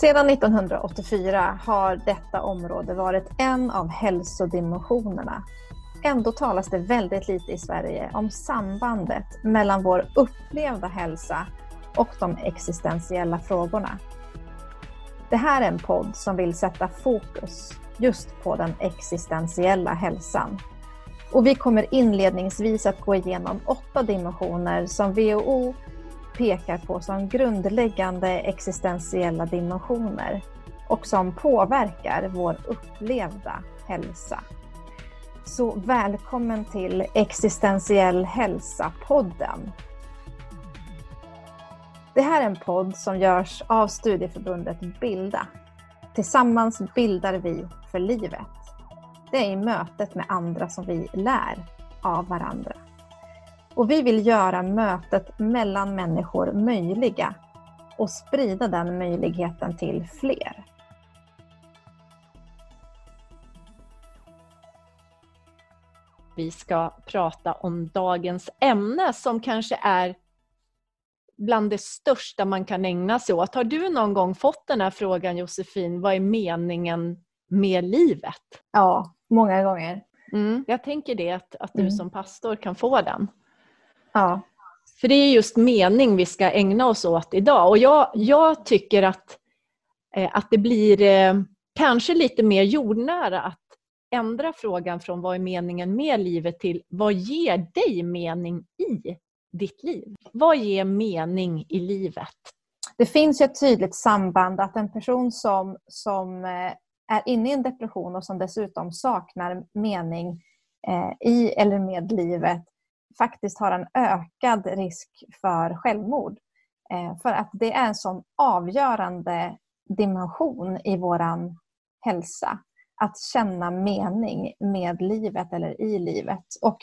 Sedan 1984 har detta område varit en av hälsodimensionerna. Ändå talas det väldigt lite i Sverige om sambandet mellan vår upplevda hälsa och de existentiella frågorna. Det här är en podd som vill sätta fokus just på den existentiella hälsan. Och vi kommer inledningsvis att gå igenom åtta dimensioner som WHO pekar på som grundläggande existentiella dimensioner och som påverkar vår upplevda hälsa. Så välkommen till Existentiell hälsa-podden. Det här är en podd som görs av studieförbundet Bilda. Tillsammans bildar vi för livet. Det är i mötet med andra som vi lär av varandra. Och vi vill göra mötet mellan människor möjliga och sprida den möjligheten till fler. Vi ska prata om dagens ämne som kanske är bland det största man kan ägna sig åt. Har du någon gång fått den här frågan Josefin, vad är meningen med livet? Ja, många gånger. Mm, jag tänker det, att, att du mm. som pastor kan få den. Ja. För det är just mening vi ska ägna oss åt idag. Och jag, jag tycker att, eh, att det blir eh, kanske lite mer jordnära att ändra frågan från vad är meningen med livet till vad ger dig mening i ditt liv? Vad ger mening i livet? Det finns ett tydligt samband att en person som, som eh, är inne i en depression och som dessutom saknar mening i eller med livet faktiskt har en ökad risk för självmord. Eh, för att det är en sån avgörande dimension i våran hälsa. Att känna mening med livet eller i livet. Och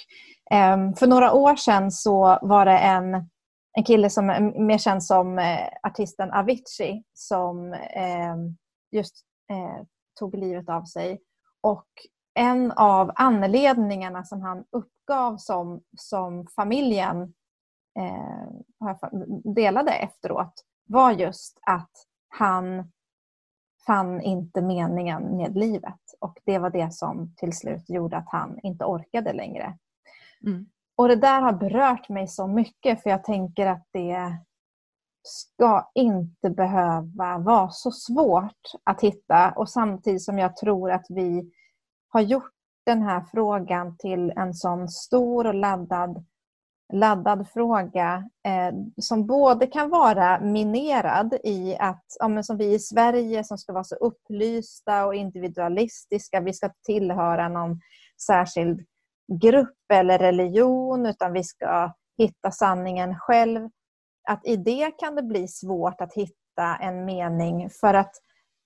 eh, för några år sedan så var det en, en kille som är mer känd som artisten Avicii som just tog livet av sig. Och en av anledningarna som han uppgav som, som familjen eh, delade efteråt var just att han fann inte meningen med livet. Och det var det som till slut gjorde att han inte orkade längre. Mm. Och det där har berört mig så mycket för jag tänker att det ska inte behöva vara så svårt att hitta och samtidigt som jag tror att vi har gjort den här frågan till en sån stor och laddad, laddad fråga eh, som både kan vara minerad i att, ja, som vi i Sverige som ska vara så upplysta och individualistiska, vi ska tillhöra någon särskild grupp eller religion utan vi ska hitta sanningen själv. Att i det kan det bli svårt att hitta en mening för att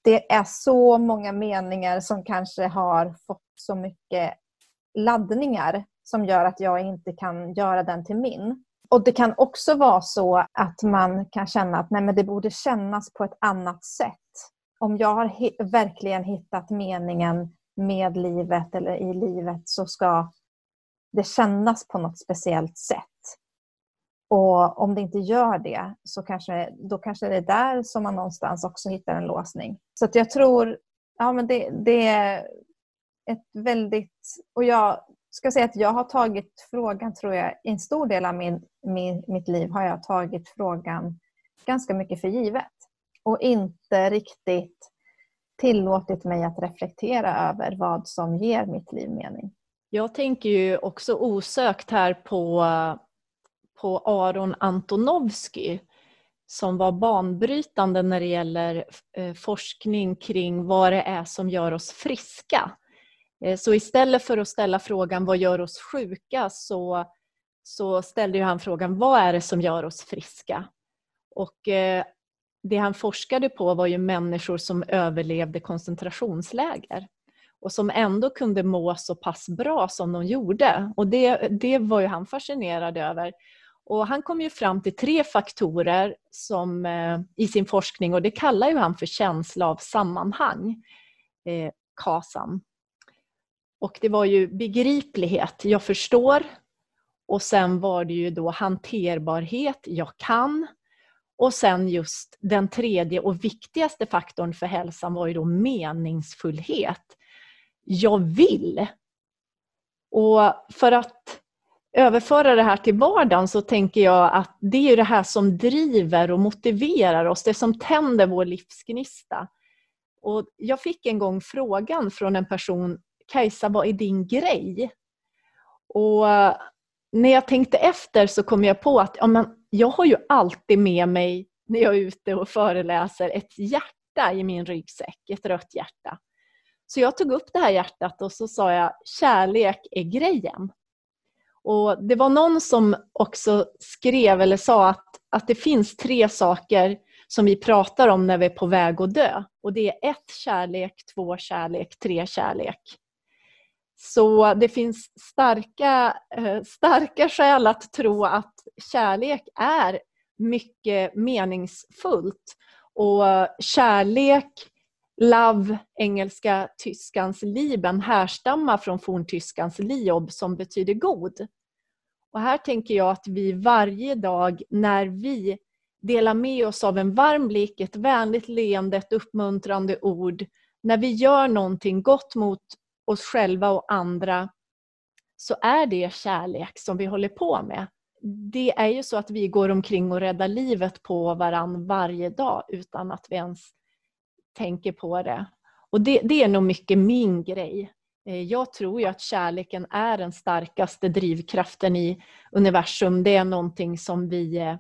det är så många meningar som kanske har fått så mycket laddningar som gör att jag inte kan göra den till min. Och Det kan också vara så att man kan känna att nej, men det borde kännas på ett annat sätt. Om jag har he- verkligen hittat meningen med livet eller i livet så ska det kännas på något speciellt sätt. Och om det inte gör det så kanske, då kanske det är där som man någonstans också hittar en låsning. Så att jag tror ja, men det, det är ett väldigt... Och jag ska säga att jag har tagit frågan, tror jag, i en stor del av min, min, mitt liv har jag tagit frågan ganska mycket för givet. Och inte riktigt tillåtit mig att reflektera över vad som ger mitt liv mening. Jag tänker ju också osökt här på på Aron Antonovsky som var banbrytande när det gäller eh, forskning kring vad det är som gör oss friska. Eh, så istället för att ställa frågan vad gör oss sjuka så, så ställde han frågan vad är det som gör oss friska? Och eh, det han forskade på var ju människor som överlevde koncentrationsläger och som ändå kunde må så pass bra som de gjorde. Och det, det var ju han fascinerad över. Och han kom ju fram till tre faktorer som, eh, i sin forskning och det kallar ju han för känsla av sammanhang, eh, KASAM. Och det var ju begriplighet, jag förstår. Och sen var det ju då hanterbarhet, jag kan. Och sen just den tredje och viktigaste faktorn för hälsan var ju då meningsfullhet. Jag vill. Och för att överföra det här till vardagen så tänker jag att det är det här som driver och motiverar oss, det som tänder vår livsgnista. Och jag fick en gång frågan från en person, Kajsa vad är din grej? Och eh, när jag tänkte efter så kom jag på att ja, men jag har ju alltid med mig när jag är ute och föreläser ett hjärta i min ryggsäck, ett rött hjärta. Så jag tog upp det här hjärtat och så sa jag kärlek är grejen. Och Det var någon som också skrev eller sa att, att det finns tre saker som vi pratar om när vi är på väg att dö. Och det är ett kärlek, två kärlek, tre kärlek. Så det finns starka, eh, starka skäl att tro att kärlek är mycket meningsfullt. Och kärlek, love, engelska, tyskans lieben härstammar från forntyskans liob som betyder god. Och här tänker jag att vi varje dag när vi delar med oss av en varm blick, ett vänligt leende, ett uppmuntrande ord, när vi gör någonting gott mot oss själva och andra så är det kärlek som vi håller på med. Det är ju så att vi går omkring och räddar livet på varann varje dag utan att vi ens tänker på det. Och det, det är nog mycket min grej. Eh, jag tror ju att kärleken är den starkaste drivkraften i universum. Det är någonting som vi eh,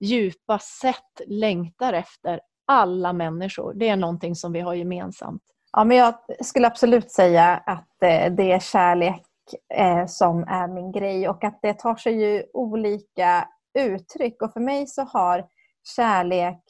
djupast sett längtar efter, alla människor. Det är någonting som vi har gemensamt. Ja, men jag skulle absolut säga att eh, det är kärlek som är min grej och att det tar sig ju olika uttryck. Och för mig så har kärlek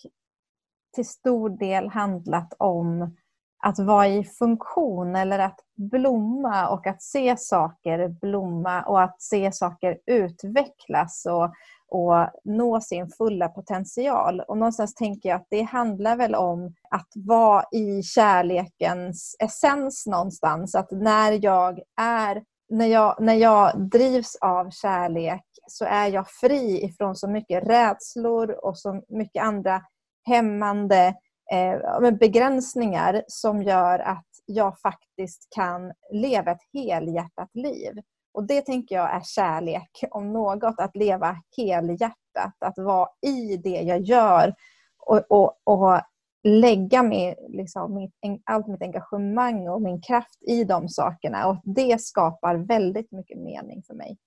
till stor del handlat om att vara i funktion eller att blomma och att se saker blomma och att se saker utvecklas och, och nå sin fulla potential. Och någonstans tänker jag att det handlar väl om att vara i kärlekens essens någonstans. Att när jag är när jag, när jag drivs av kärlek så är jag fri ifrån så mycket rädslor och så mycket andra hämmande eh, begränsningar som gör att jag faktiskt kan leva ett helhjärtat liv. Och det tänker jag är kärlek om något, att leva helhjärtat, att vara i det jag gör och, och, och lägga med, liksom, mitt, allt mitt engagemang och min kraft i de sakerna. Och det skapar väldigt mycket mening för mig.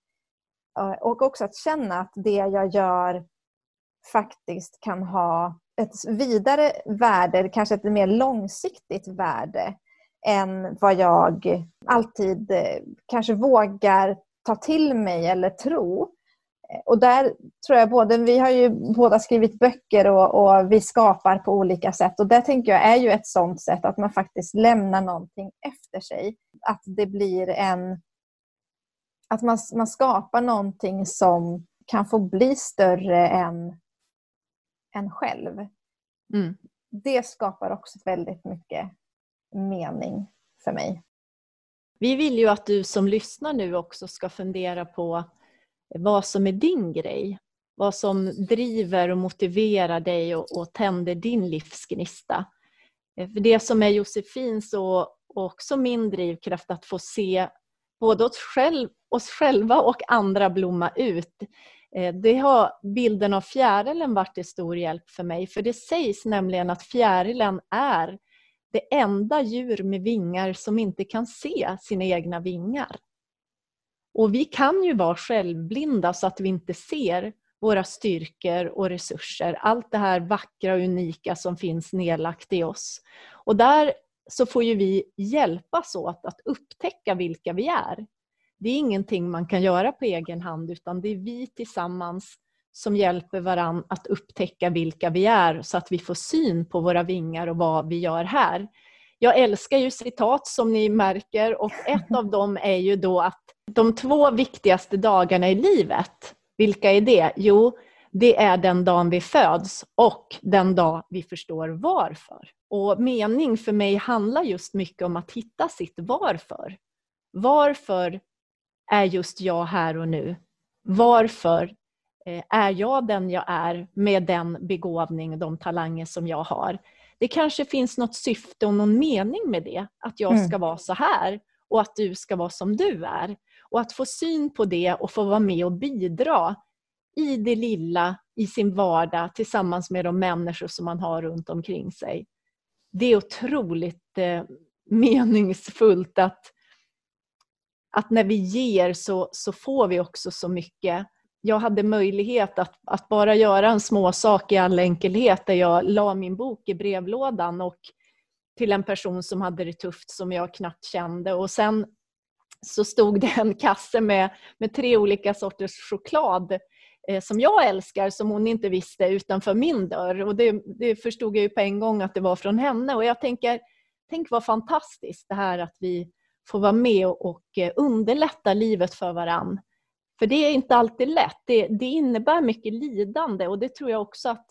Eh, och också att känna att det jag gör faktiskt kan ha ett vidare värde, kanske ett mer långsiktigt värde än vad jag alltid eh, kanske vågar ta till mig eller tro. Eh, och där tror jag både, vi har ju båda skrivit böcker och, och, vi skapar på olika sätt och det tänker jag är ju ett sånt sätt att man faktiskt lämnar någonting efter sig. Att det blir en... Att man, man skapar någonting som kan få bli större än en själv. Mm. Det skapar också väldigt mycket mening för mig. Vi vill ju att du som lyssnar nu också ska fundera på vad som är din grej. Vad som driver och motiverar dig och, och tänder din livsgnista. För det som är Josefins och, också min drivkraft att få se både oss, själv, oss själva och andra blomma ut Eh, Eh, det har bilden av fjärilen varit till stor hjälp för mig. För det sägs nämligen att fjärilen är det enda djur med vingar som inte kan se sina egna vingar. Och vi kan ju vara självblinda så att vi inte ser våra styrkor och resurser. Allt det här vackra och unika som finns nedlagt i oss. Och där så får ju vi hjälpas åt att upptäcka vilka vi är det är ingenting man kan göra på egen hand utan det är vi tillsammans som hjälper varann att upptäcka vilka vi är så att vi får syn på våra vingar och vad vi gör här. Jag älskar ju citat som ni märker och ett av dem är ju då att de två viktigaste dagarna i livet, vilka är det? Jo, det är den dagen vi föds och den dag vi förstår varför. Och mening för mig handlar just mycket om att hitta sitt varför. Varför är just jag här och nu? Varför Eh, är jag den jag är med den begåvning, de talanger som jag har? Det kanske finns något syfte och någon mening med det, att jag ska mm. vara så här och att du ska vara som du är. Och att få syn på det och få vara med och bidra i det lilla, i sin vardag tillsammans med de människor som man har runt omkring sig. Det är otroligt eh, meningsfullt att, att när vi ger så, så får vi också så mycket. Jag hade möjlighet att, att bara göra en småsak i all enkelhet där jag la min bok i brevlådan och till en person som hade det tufft som jag knappt kände och sen så stod det en kasse med, med tre olika sorters choklad eh, som jag älskar som hon inte visste utanför min dörr. Och det, det, förstod jag ju på en gång att det var från henne. Och jag tänker, tänk vad fantastiskt det här att vi får vara med och, eh, underlätta livet för varann. För det är inte alltid lätt. Det, det innebär mycket lidande och det tror jag också att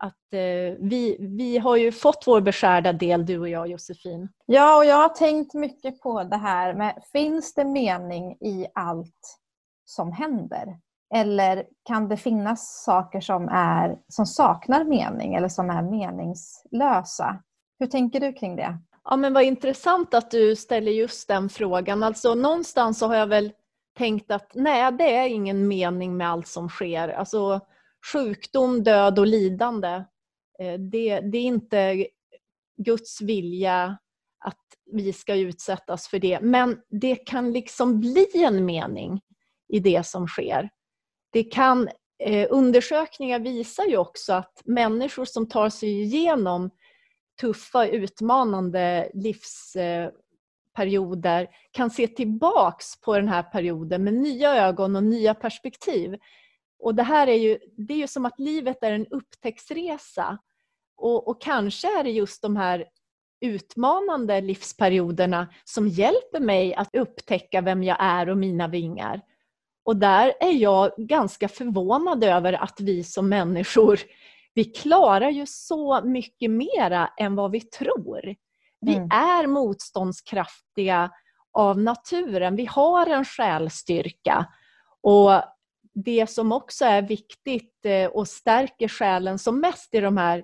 att eh, vi, vi har ju fått vår beskärda del, du och jag Josefin. Ja, och jag har tänkt mycket på det här med, finns det mening i allt som händer? Eller kan det finnas saker som, är, som saknar mening eller som är meningslösa? Hur tänker du kring det? Ja, men vad intressant att du ställer just den frågan. Alltså någonstans så har jag väl tänkt att nej, det är ingen mening med allt som sker. Alltså, sjukdom, död och lidande. Eh, det, det, är inte Guds vilja att vi ska utsättas för det. Men det kan liksom bli en mening i det som sker. Det kan, eh, undersökningar visar ju också att människor som tar sig igenom tuffa, utmanande livsperioder kan se tillbaks på den här perioden med nya ögon och nya perspektiv. Och det här är ju, det är ju som att livet är en upptäcktsresa. Och, och kanske är det just de här utmanande livsperioderna som hjälper mig att upptäcka vem jag är och mina vingar. Och där är jag ganska förvånad över att vi som människor, vi klarar ju så mycket mera än vad vi tror. Vi mm. är motståndskraftiga av naturen. Vi har en själstyrka. Och det som också är viktigt eh, och stärker själen som mest i de här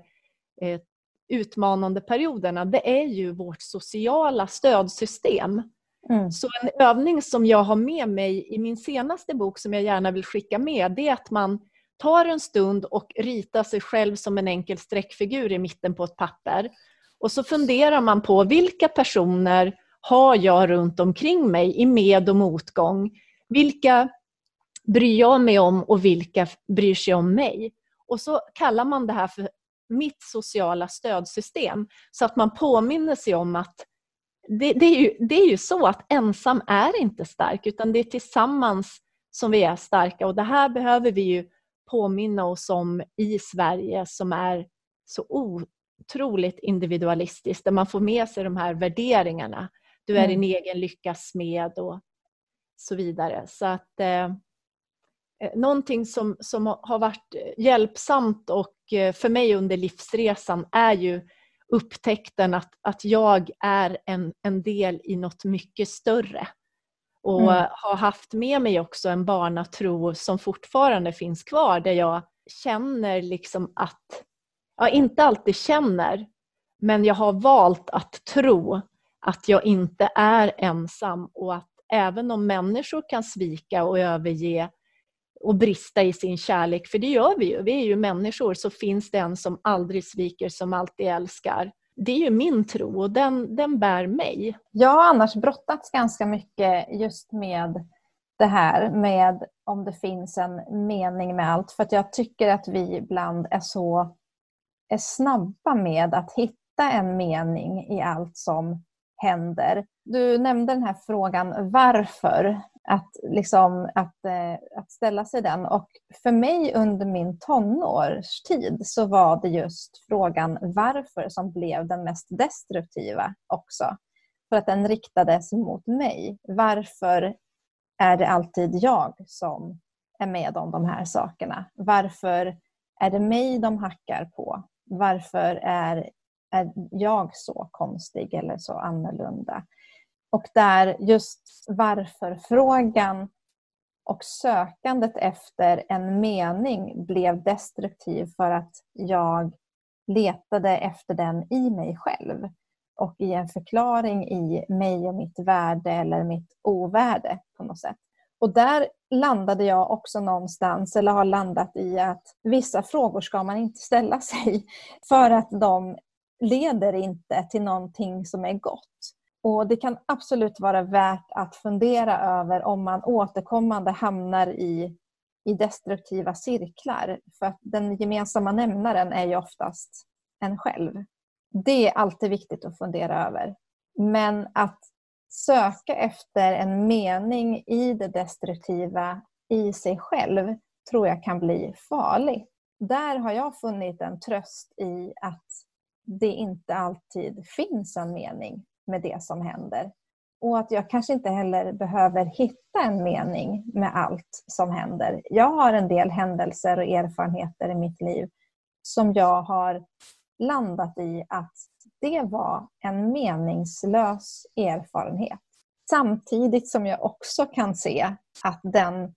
eh, utmanande perioderna, det är ju vårt sociala stödsystem. Mm. Så en övning som jag har med mig i min senaste bok som jag gärna vill skicka med, det är att man tar en stund och ritar sig själv som en enkel streckfigur i mitten på ett papper. Och så funderar man på vilka personer har jag runt omkring mig i med och motgång? Vilka bryr jag mig om och vilka bryr sig om mig? Och så kallar man det här för mitt sociala stödsystem så att man påminner sig om att det, det, är ju, det är ju så att ensam är inte stark utan det är tillsammans som vi är starka och det här behöver vi ju påminna oss om i Sverige som är så otroligt individualistiskt där man får med sig de här värderingarna. Du är mm. din egen lyckas smed och så vidare. Så att eh, Eh, någonting som, som har varit hjälpsamt och eh, för mig under livsresan är ju upptäckten att, att jag är en, en del i något mycket större. Och mm. har haft med mig också en barnatro som fortfarande finns kvar där jag känner liksom att, ja inte alltid känner, men jag har valt att tro att jag inte är ensam och att även om människor kan svika och överge och brista i sin kärlek, för det gör vi ju. Vi är ju människor, så finns det en som aldrig sviker, som alltid älskar. Det är ju min tro och den, den bär mig. Jag har annars brottats ganska mycket just med det här med om det finns en mening med allt. För att jag tycker att vi ibland är så är snabba med att hitta en mening i allt som händer. Du nämnde den här frågan varför att, liksom, att, eh, att ställa sig den. Och för mig under min tonårstid så var det just frågan varför som blev den mest destruktiva också. För att den riktades mot mig. Varför är det alltid jag som är med om de här sakerna? Varför är det mig de hackar på? Varför är, är jag så konstig eller så annorlunda? Och där just varför-frågan Och sökandet efter en mening blev destruktiv för att jag letade efter den i mig själv och i en förklaring i mig och mitt värde eller mitt ovärde på något sätt. Och där landade jag också någonstans, eller har landat i att vissa frågor ska man inte ställa sig för att de leder inte till någonting som är gott. Och Det kan absolut vara värt att fundera över om man återkommande hamnar i, i destruktiva cirklar. För att den gemensamma nämnaren är ju oftast en själv. Det är alltid viktigt att fundera över. Men att söka efter en mening i det destruktiva i sig själv tror jag kan bli farligt. Där har jag funnit en tröst i att det inte alltid finns en mening med det som händer. Och att jag kanske inte heller behöver hitta en mening med allt som händer. Jag har en del händelser och erfarenheter i mitt liv som jag har landat i att det var en meningslös erfarenhet. Samtidigt som jag också kan se att den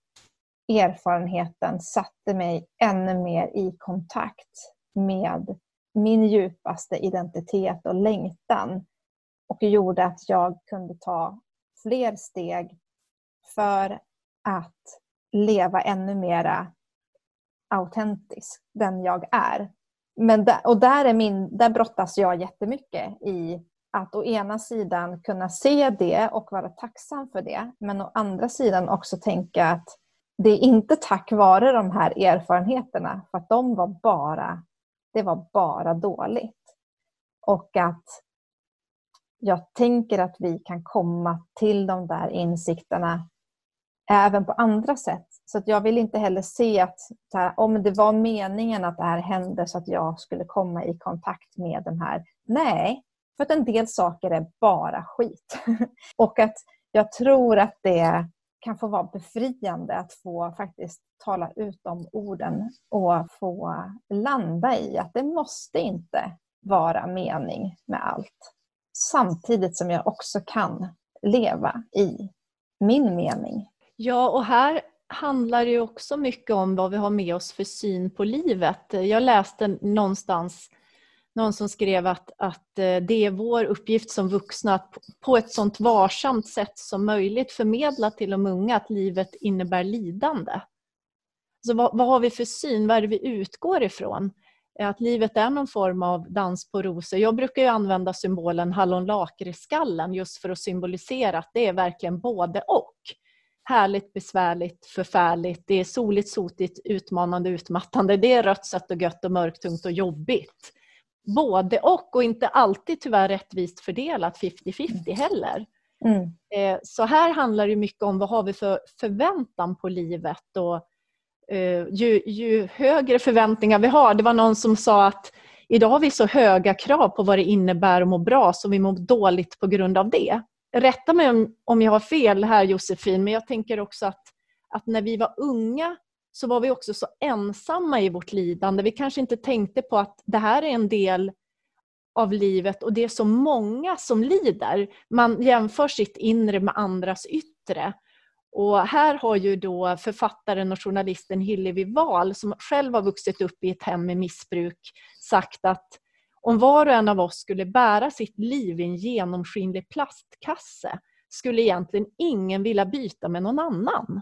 erfarenheten satte mig ännu mer i kontakt med min djupaste identitet och längtan och gjorde att jag kunde ta fler steg för att leva ännu mera autentisk, den jag är. Men där, och där, är min, där brottas jag jättemycket i att å ena sidan kunna se det och vara tacksam för det men å andra sidan också tänka att det är inte tack vare de här erfarenheterna för att de var bara, det var bara dåligt. Och att jag tänker att vi kan komma till de där insikterna även på andra sätt. Så att jag vill inte heller se att här, om det var meningen att det här hände så att jag skulle komma i kontakt med den här. Nej, för att en del saker är bara skit. och att jag tror att det kan få vara befriande att få faktiskt tala ut de orden och få landa i att det måste inte vara mening med allt. Samtidigt som jag också kan leva i min mening. Ja, och här handlar det också mycket om vad vi har med oss för syn på livet. Jag läste någonstans någon som skrev att, att eh, det är vår uppgift som vuxna att på ett sånt varsamt sätt som möjligt förmedla till de unga att livet innebär lidande. Så vad, vad har vi för syn? Vad är det vi utgår ifrån? Att livet är någon form av dans på rosor. Jag brukar ju använda symbolen hallonlakritskallen just för att symbolisera att det är verkligen både och härligt, besvärligt, förfärligt, det är soligt, sotigt, utmanande, utmattande, det är rött, sött och gött och mörkt, tungt och jobbigt. Både och och inte alltid tyvärr rättvist fördelat 50-50 heller. Mm. Eh, så här handlar det mycket om vad har vi för förväntan på livet och Eh, ju, ju högre förväntningar vi har. Det var någon som sa att idag har vi så höga krav på vad det innebär att må bra så vi mår dåligt på grund av det rätta mig om, om jag har fel här Josefin, men jag tänker också att, att när vi var unga så var vi också så ensamma i vårt lidande. Vi kanske inte tänkte på att det här är en del av livet och det är så många som lider. Man jämför sitt inre med andras yttre. Och här har ju då författaren och journalisten Hillevi Wahl som själv har vuxit upp i ett hem med missbruk sagt att om var och en av oss skulle bära sitt liv i en genomskinlig plastkasse skulle egentligen ingen vilja byta med någon annan.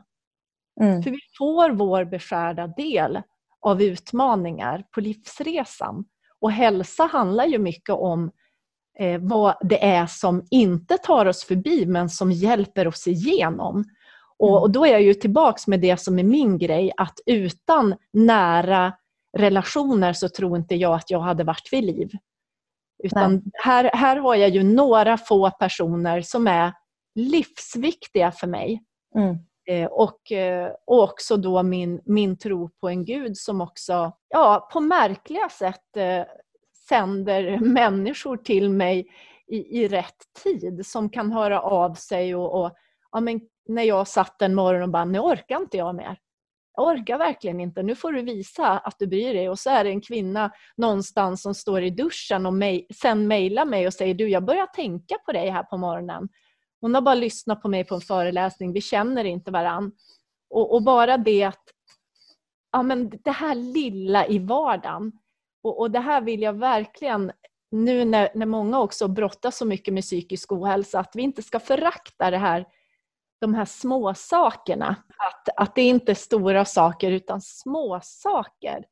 Mm. För vi får vår beskärda del av utmaningar på livsresan. Och hälsa handlar ju mycket om eh, vad det är som inte tar oss förbi men som hjälper oss igenom. Och, mm. och då är jag ju tillbaks med det som är min grej, att utan nära relationer så tror inte jag att jag hade varit vid liv. Utan här, här har jag ju några få personer som är livsviktiga för mig. Mm. Eh, och, eh, och också då min, min tro på en gud som också ja, på märkliga sätt eh, sänder människor till mig i, i rätt tid som kan höra av sig och, och ja, men när jag satt en morgon och bara, nu orkar inte jag mer jag orkar verkligen inte, nu får du visa att du bryr dig. Och så är det en kvinna någonstans som står i duschen och mej, sen mejlar mig och säger du, jag börjar tänka på dig här på morgonen. Hon har bara lyssnat på mig på en föreläsning, vi känner inte varann. Och, och, bara det att ja, men det här lilla i vardagen. Och, och det här vill jag verkligen, nu när, när många också brottas så mycket med psykisk ohälsa, att vi inte ska förakta det här, de här små sakerna. Att, att det inte är stora saker utan små saker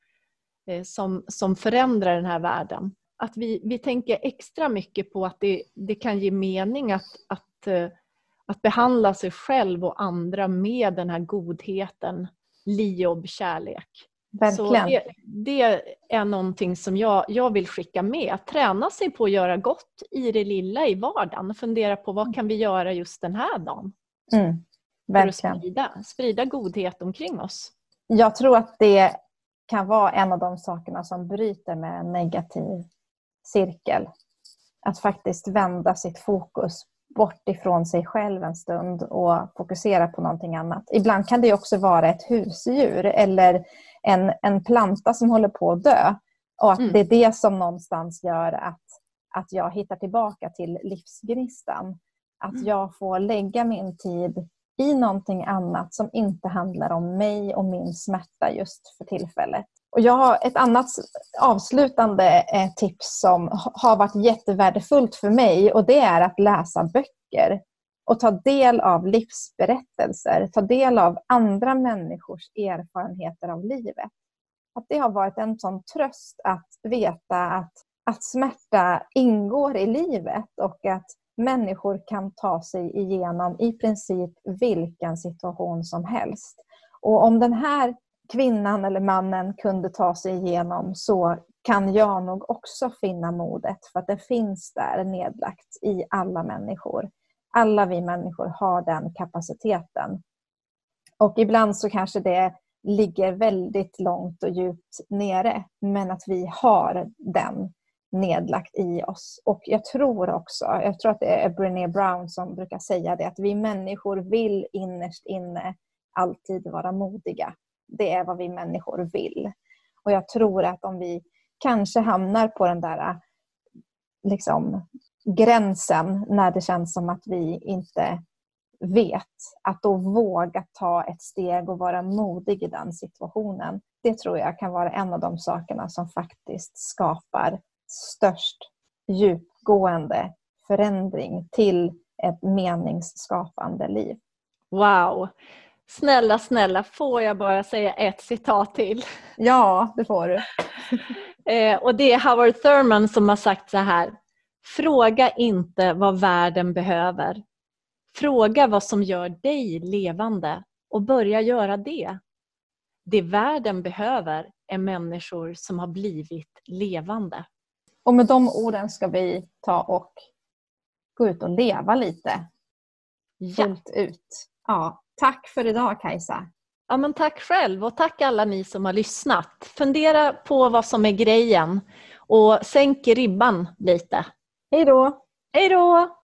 eh, som, som förändrar den här världen. Att vi, vi tänker extra mycket på att det, det kan ge mening att, att, eh, att behandla sig själv och andra med den här godheten, liob, kärlek. Verkligen. Så det, det, är någonting som jag, jag vill skicka med. Att träna sig på att göra gott i det lilla i vardagen. Fundera på vad kan vi göra just den här dagen? Mm, för att sprida, sprida godhet omkring oss. Jag tror att det kan vara en av de sakerna som bryter med en negativ cirkel. Att faktiskt vända sitt fokus bort ifrån sig själv en stund och fokusera på någonting annat. Ibland kan det också vara ett husdjur eller en, en planta som håller på att dö. Och att mm. det är det som någonstans gör att, att jag hittar tillbaka till livsgnistan. Att mm. jag får lägga min tid i någonting annat som inte handlar om mig och min smärta just för tillfället. Och jag har ett annat avslutande eh, tips som har varit jättevärdefullt för mig och det är att läsa böcker och ta del av livsberättelser, ta del av andra människors erfarenheter av livet. Att det har varit en sån tröst att veta att, att smärta ingår i livet och att människor kan ta sig igenom i princip vilken situation som helst. Och om den här kvinnan eller mannen kunde ta sig igenom så kan jag nog också finna modet för att det finns där nedlagt i alla människor. Alla vi människor har den kapaciteten. Och ibland så kanske det ligger väldigt långt och djupt nere men att vi har den nedlagt i oss. Och jag tror också, jag tror att det är Brené Brown som brukar säga det, att vi människor vill innerst inne alltid vara modiga. Det är vad vi människor vill. Och jag tror att om vi kanske hamnar på den där liksom, gränsen när det känns som att vi inte vet, att då våga ta ett steg och vara modig i den situationen. Det tror jag kan vara en av de sakerna som faktiskt skapar störst djupgående förändring till ett meningsskapande liv. Wow! Snälla, snälla, får jag bara säga ett citat till? Ja, det får du. Eh, och det är Howard Thurman som har sagt så här. Fråga inte vad världen behöver. Fråga vad som gör dig levande och börja göra det. Det världen behöver är människor som har blivit levande. Och med de orden ska vi ta och gå ut och leva lite. Fullt ja. ut. Ja, tack för idag Kajsa. Ja, men tack själv och tack alla ni som har lyssnat. Fundera på vad som är grejen och sänk ribban lite. Hej då! Hej då!